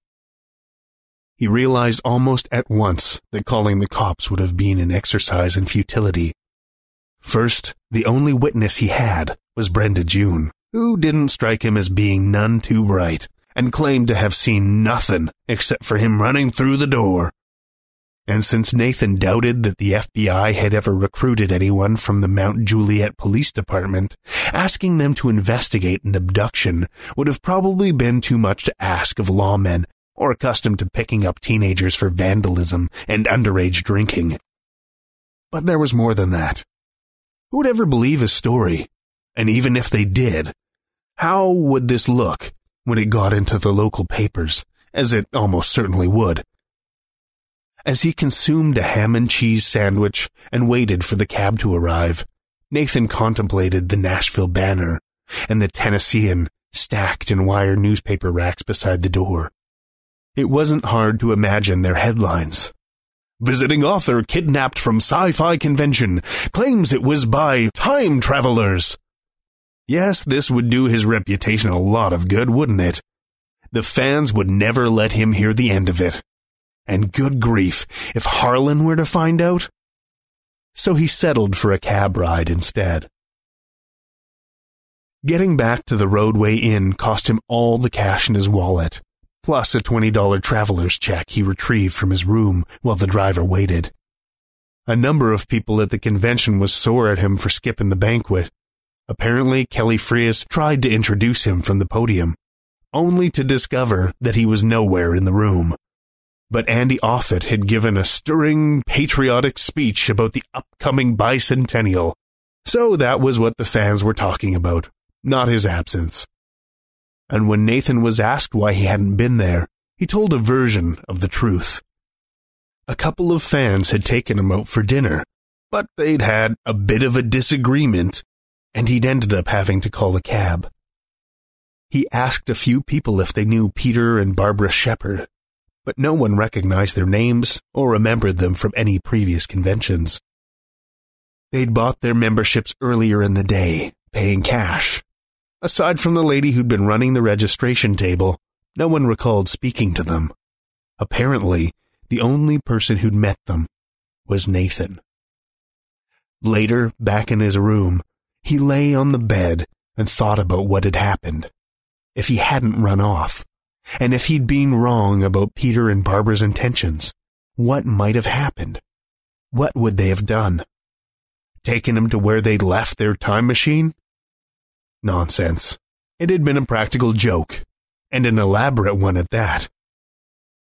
Speaker 2: He realized almost at once that calling the cops would have been an exercise in futility. First, the only witness he had was Brenda June, who didn't strike him as being none too bright and claimed to have seen nothing except for him running through the door. And since Nathan doubted that the FBI had ever recruited anyone from the Mount Juliet Police Department, asking them to investigate an abduction would have probably been too much to ask of lawmen or accustomed to picking up teenagers for vandalism and underage drinking. But there was more than that. Who would ever believe his story? And even if they did, how would this look when it got into the local papers, as it almost certainly would? As he consumed a ham and cheese sandwich and waited for the cab to arrive, Nathan contemplated the Nashville banner and the Tennessean stacked in wire newspaper racks beside the door. It wasn't hard to imagine their headlines. Visiting author kidnapped from sci-fi convention claims it was by time travelers. Yes, this would do his reputation a lot of good, wouldn't it? The fans would never let him hear the end of it. And good grief, if Harlan were to find out. So he settled for a cab ride instead. Getting back to the Rodeway Inn cost him all the cash in his wallet, plus a $20 traveler's check he retrieved from his room while the driver waited. A number of people at the convention was sore at him for skipping the banquet. Apparently, Kelly Freas tried to introduce him from the podium, only to discover that he was nowhere in the room but Andy Offutt had given a stirring, patriotic speech about the upcoming bicentennial. So that was what the fans were talking about, not his absence. And when Nathan was asked why he hadn't been there, he told a version of the truth. A couple of fans had taken him out for dinner, but they'd had a bit of a disagreement, and he'd ended up having to call a cab. He asked a few people if they knew Peter and Barbara Shepard, but no one recognized their names or remembered them from any previous conventions. They'd bought their memberships earlier in the day, paying cash. Aside from the lady who'd been running the registration table, no one recalled speaking to them. Apparently, the only person who'd met them was Nathan. Later, back in his room, he lay on the bed and thought about what had happened. If he hadn't run off, and if he'd been wrong about Peter and Barbara's intentions, what might have happened? What would they have done? Taken him to where they'd left their time machine? Nonsense. It had been a practical joke, and an elaborate one at that.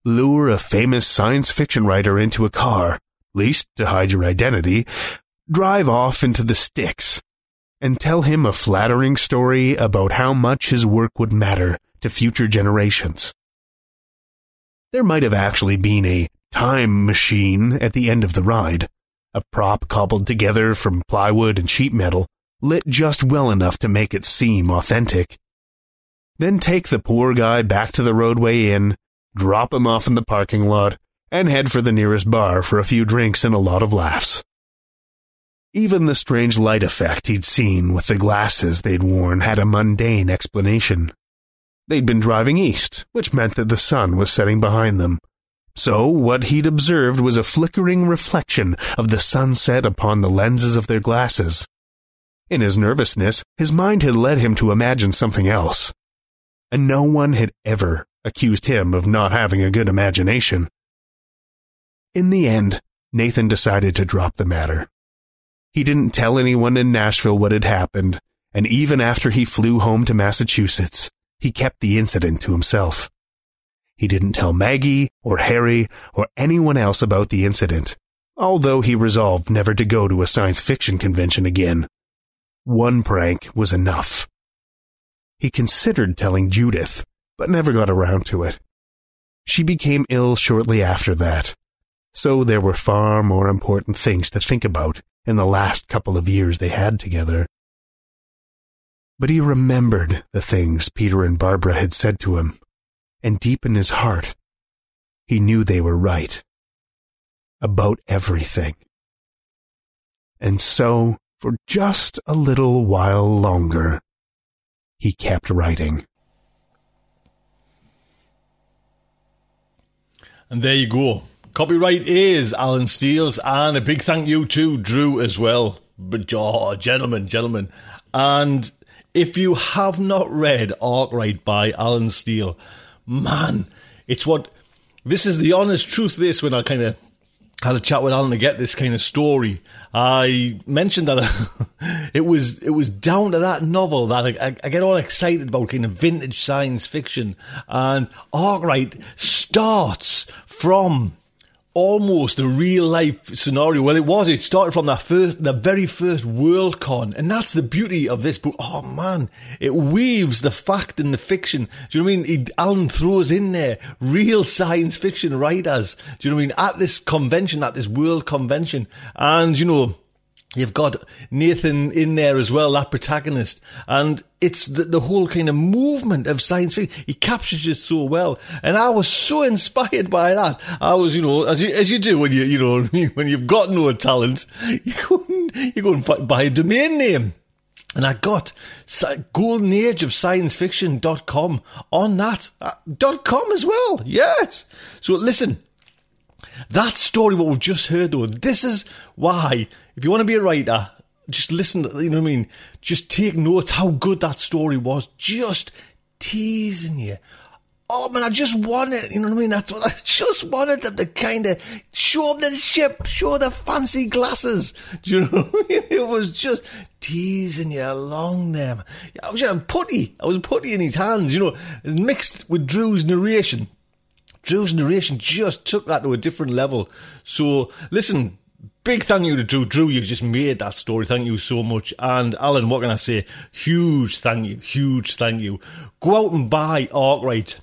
Speaker 2: Lure a famous science fiction writer into a car, least to hide your identity, drive off into the sticks, and tell him a flattering story about how much his work would matter to future generations. There might have actually been a time machine at the end of the ride, a prop cobbled together from plywood and sheet metal, lit just well enough to make it seem authentic. Then take the poor guy back to the Rodeway Inn, drop him off in the parking lot, and head for the nearest bar for a few drinks and a lot of laughs. Even the strange light effect he'd seen with the glasses they'd worn had a mundane explanation. They'd been driving east, which meant that the sun was setting behind them. So what he'd observed was a flickering reflection of the sunset upon the lenses of their glasses. In his nervousness, his mind had led him to imagine something else. And no one had ever accused him of not having a good imagination. In the end, Nathan decided to drop the matter. He didn't tell anyone in Nashville what had happened, and even after he flew home to Massachusetts, he kept the incident to himself. He didn't tell Maggie or Harry or anyone else about the incident, although he resolved never to go to a science fiction convention again. One prank was enough. He considered telling Judith, but never got around to it. She became ill shortly after that, so there were far more important things to think about in the last couple of years they had together. But he remembered the things Peter and Barbara had said to him, and deep in his heart, he knew they were right. About everything. And so, for just a little while longer, he kept writing.
Speaker 1: And there you go. Copyright is Allen Steele's, and a big thank you to Drew as well. But, oh, gentlemen, gentlemen. And if you have not read Arkwright by Allen Steele, man, it's what this is the honest truth. This when I kind of had a chat with Allen to get this kind of story. I mentioned that uh, it was it was down to that novel that I, I, get all excited about kind of vintage science fiction, and Arkwright starts from almost a real life scenario. Well, it was. It started from that first, the very first Worldcon, and that's the beauty of this book. Oh man, it weaves the fact and the fiction. Do you know what I mean? He, Allen throws in there real science fiction writers. Do you know what I mean? At this convention, at this World Convention, and you know You've got Nathan in there as well, that protagonist. And it's the, the whole kind of movement of science fiction. He captures it so well. And I was so inspired by that. I was, you know, as you, as you do when you, you know, when you've got no talent, you go and, you go and buy a domain name. And I got golden age of science fiction.com on that. Uh, .com as well. Yes. So listen, that story, what we've just heard though, this is why, if you want to be a writer, just listen, you know what I mean? Just take note how good that story was. Just teasing you. Oh man, I just wanted, you know what I mean? That's what I just wanted them to kind of show them the ship, show the fancy glasses. Do you know I mean? It was just teasing you along them. I was putty. I was putty in his hands, you know, mixed with Drew's narration. Drew's narration just took that to a different level. So, listen, big thank you to Drew. Drew, you just made that story. Thank you so much. And Allen, what can I say? Huge thank you. Huge thank you. Go out and buy Arkwright.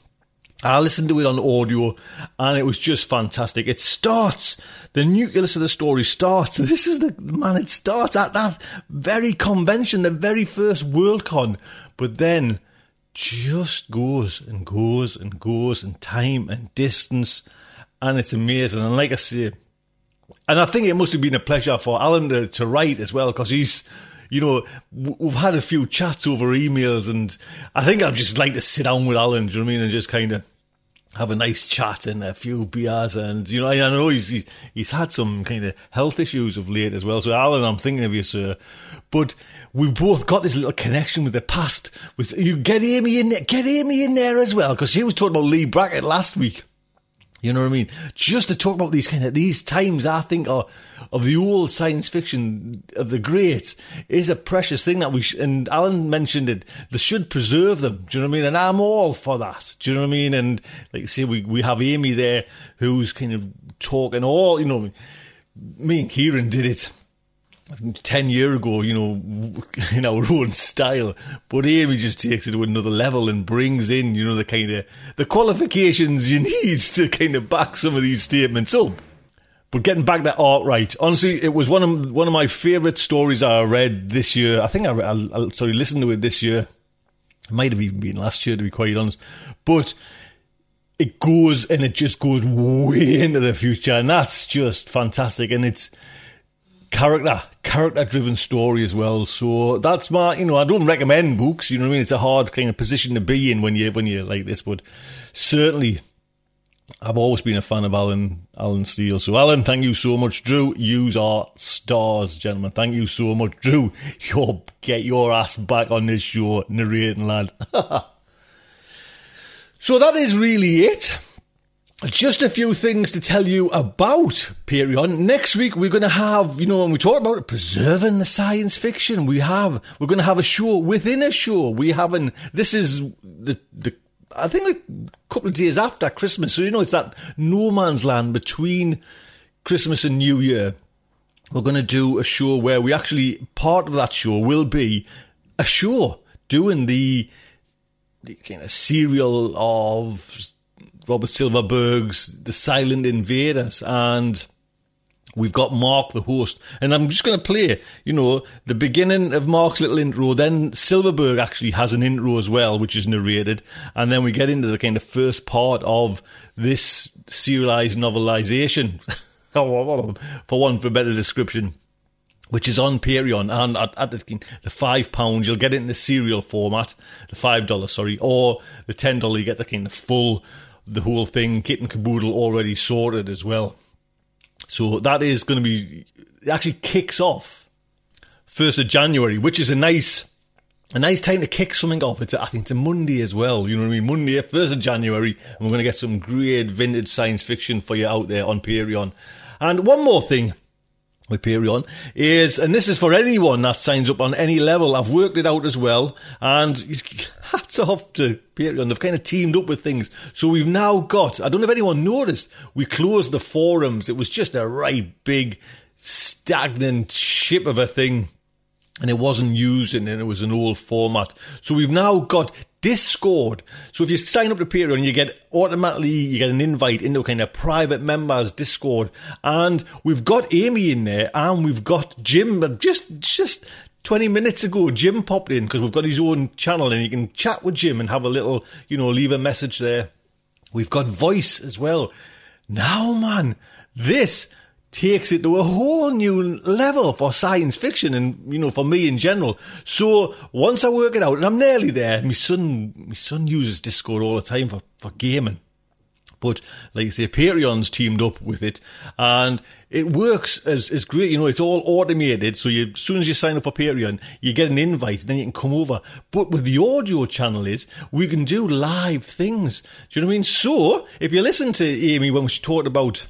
Speaker 1: I listened to it on audio and it was just fantastic. It starts, the nucleus of the story starts. This is the man, it starts at that very convention, the very first Worldcon. But then just goes and goes and goes and time and distance. And it's amazing. And like I say, and I think it must have been a pleasure for Allen to, to write as well because he's, you know, we've had a few chats over emails and I think I'd just like to sit down with Allen, do you know what I mean, and just kind of have a nice chat and a few beers and you know I know he's he's had some kind of health issues of late as well. So Allen, I'm thinking of you, sir. But we both got this little connection with the past. With you get Amy in there, get Amy in there as well because she was talking about Leigh Brackett last week. You know what I mean? Just to talk about these kind of these times, I think are of the old science fiction of the greats is a precious thing that we sh- and Allen mentioned it. They should preserve them. Do you know what I mean? And I'm all for that. Do you know what I mean? And like say, we we have Amy there who's kind of talking all. You know, me and Kieran did it 10 year ago, you know, in our own style. But Amy just takes it to another level and brings in, you know, the kind of, the qualifications you need to kind of back some of these statements up. But getting back to Arkwright, honestly, it was one of one of my favourite stories I read this year. I think I, I, I sorry listened to it this year. It might have even been last year, to be quite honest. But it goes and it just goes way into the future, and that's just fantastic. And it's character, character driven story as well. So that's my, you know, I don't recommend books. You know what I mean? It's a hard kind of position to be in when you when you like this, but certainly. I've always been a fan of Allen Allen Steele. So Allen, thank you so much. Drew, use our stars, gentlemen. Thank you so much. Drew, you get your ass back on this show, narrating lad. so that is really it just a few things to tell you about Patreon. Next week we're going to have, you know, when we talk about it, preserving the science fiction, we have, we're going to have a show within a show. We haven't, this is the, the, I think a couple of days after Christmas. So, you know, it's that no man's land between Christmas and New Year. we're going to do a show where we actually part of that show will be a show doing the, the kind of serial of Robert Silverberg's The Silent Invaders and We've got Mark, the host, and I'm just going to play, you know, the beginning of Mark's little intro. Then Silverberg actually has an intro as well, which is narrated, and then we get into the kind of first part of this serialized novelization, oh, for one for better description, which is on Patreon and at, at the, the five pounds you'll get it in the serial format, the five dollars, sorry, or the ten dollar you get the kind of full, the whole thing, kit and caboodle already sorted as well. So that is going to be actually kicks off first of January, which is a nice a nice time to kick something off. It's a, I think it's a Monday as well. You know what I mean? Monday, first of January, and we're going to get some great vintage science fiction for you out there on Patreon. And one more thing with Patreon is, and this is for anyone that signs up on any level. I've worked it out as well, and hats off to Patreon. They've kind of teamed up with things. So we've now got, I don't know if anyone noticed, we closed the forums. It was just a right big, stagnant ship of a thing. And it wasn't used and it was an old format. So we've now got Discord. So if you sign up to Patreon, you get automatically you get an invite into kind of private members Discord, and we've got Amy in there, and we've got Jim. Just just 20 minutes ago, Jim popped in because we've got his own channel and you can chat with Jim and have a little, you know, leave a message there. We've got voice as well. Now, man, this takes it to a whole new level for science fiction and, you know, for me in general. So once I work it out, and I'm nearly there, my son, my son uses Discord all the time for, for gaming. But like I say, Patreon's teamed up with it, and it works as as great. You know, it's all automated. So you, as soon as you sign up for Patreon, you get an invite, and then you can come over. But with the audio channel is we can do live things. Do you know what I mean? So if you listen to Amy when she talked about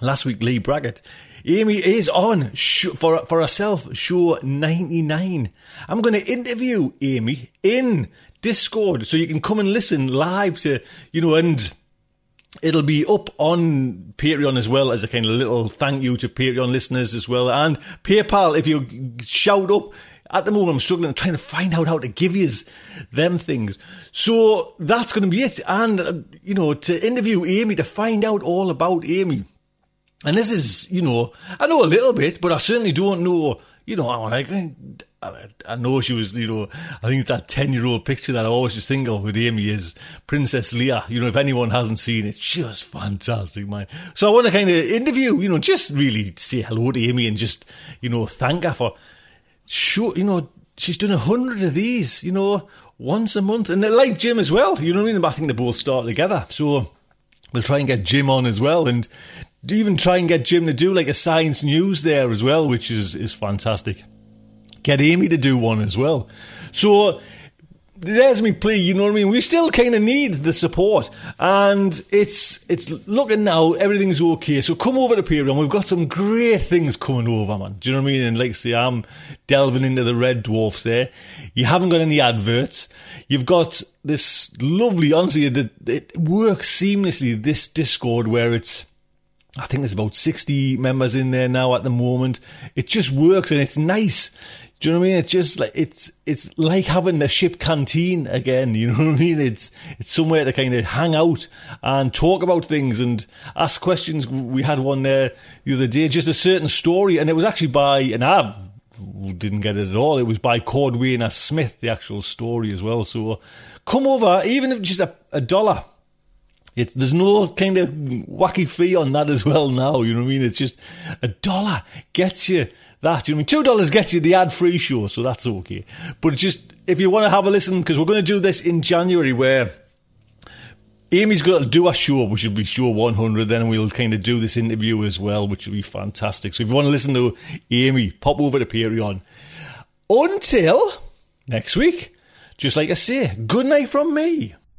Speaker 1: last week, Leigh Brackett. Amy is on for for herself show 99. I'm going to interview Amy in Discord so you can come and listen live to, you know, and It'll be up on Patreon as well as a kind of little thank you to Patreon listeners as well. And PayPal, if you shout up, at the moment I'm struggling trying to find out how to give you them things. So that's going to be it. And, uh, you know, to interview Amy, to find out all about Amy. And this is, you know, I know a little bit, but I certainly don't know, you know, I like, I know she was, you know, I think that 10 year old picture that I always just think of with Amy is Princess Leia. You know, if anyone hasn't seen it, just fantastic, man. So I want to kind of interview, you know, just really say hello to Amy and just, you know, thank her for, sure, you know, she's done a hundred of these, you know, once a month. And I like Jim as well, you know what I mean? I think they both start together. So we'll try and get Jim on as well. And even try and get Jim to do like a science news there as well, which is, is fantastic get Amy to do one as well. So there's me plea, you know what I mean? We still kind of need the support, and it's it's looking now everything's okay. So come over to Patreon. We've got some great things coming over, man. Do you know what I mean? And like say, I'm delving into the red dwarfs there. You haven't got any adverts. You've got this lovely, honestly, it, it works seamlessly. This Discord where it's. I think there's about 60 members in there now at the moment. It just works and it's nice. Do you know what I mean? It's just like it's it's like having a ship canteen again. You know what I mean? It's it's somewhere to kind of hang out and talk about things and ask questions. We had one there the other day, just a certain story, and it was actually by and I didn't get it at all. It was by Cordwainer Smith, the actual story as well. So come over, even if just a, a dollar. It, there's no kind of wacky fee on that as well now. You know what I mean? It's just a dollar gets you that. You know, what I mean, two dollars gets you the ad-free show, so that's okay. But just if you want to have a listen, because we're going to do this in January, where Amy's going to do a show, which will be show 100. Then we'll kind of do this interview as well, which will be fantastic. So if you want to listen to Amy, pop over to Patreon. Until next week, just like I say, good night from me.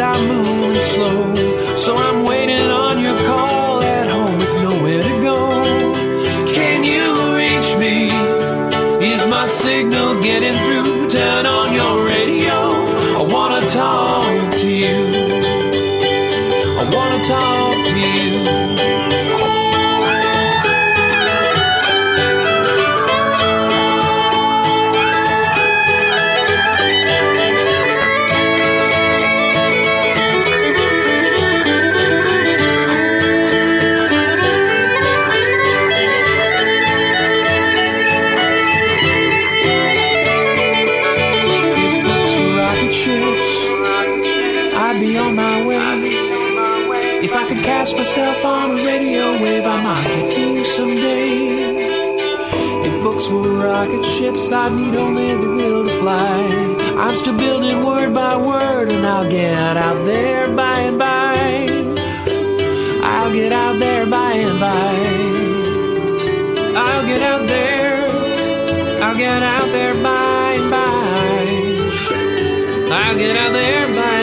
Speaker 3: I'm moving slow. So I'm waiting on your call at home with nowhere to go. Can you reach me? Is my signal getting through? Rocket ships, I'd need only the will to fly. I'm still building word by word, and I'll get out there by and by. I'll get out there by and by. I'll get out there. I'll get out there by and by. I'll get out there by.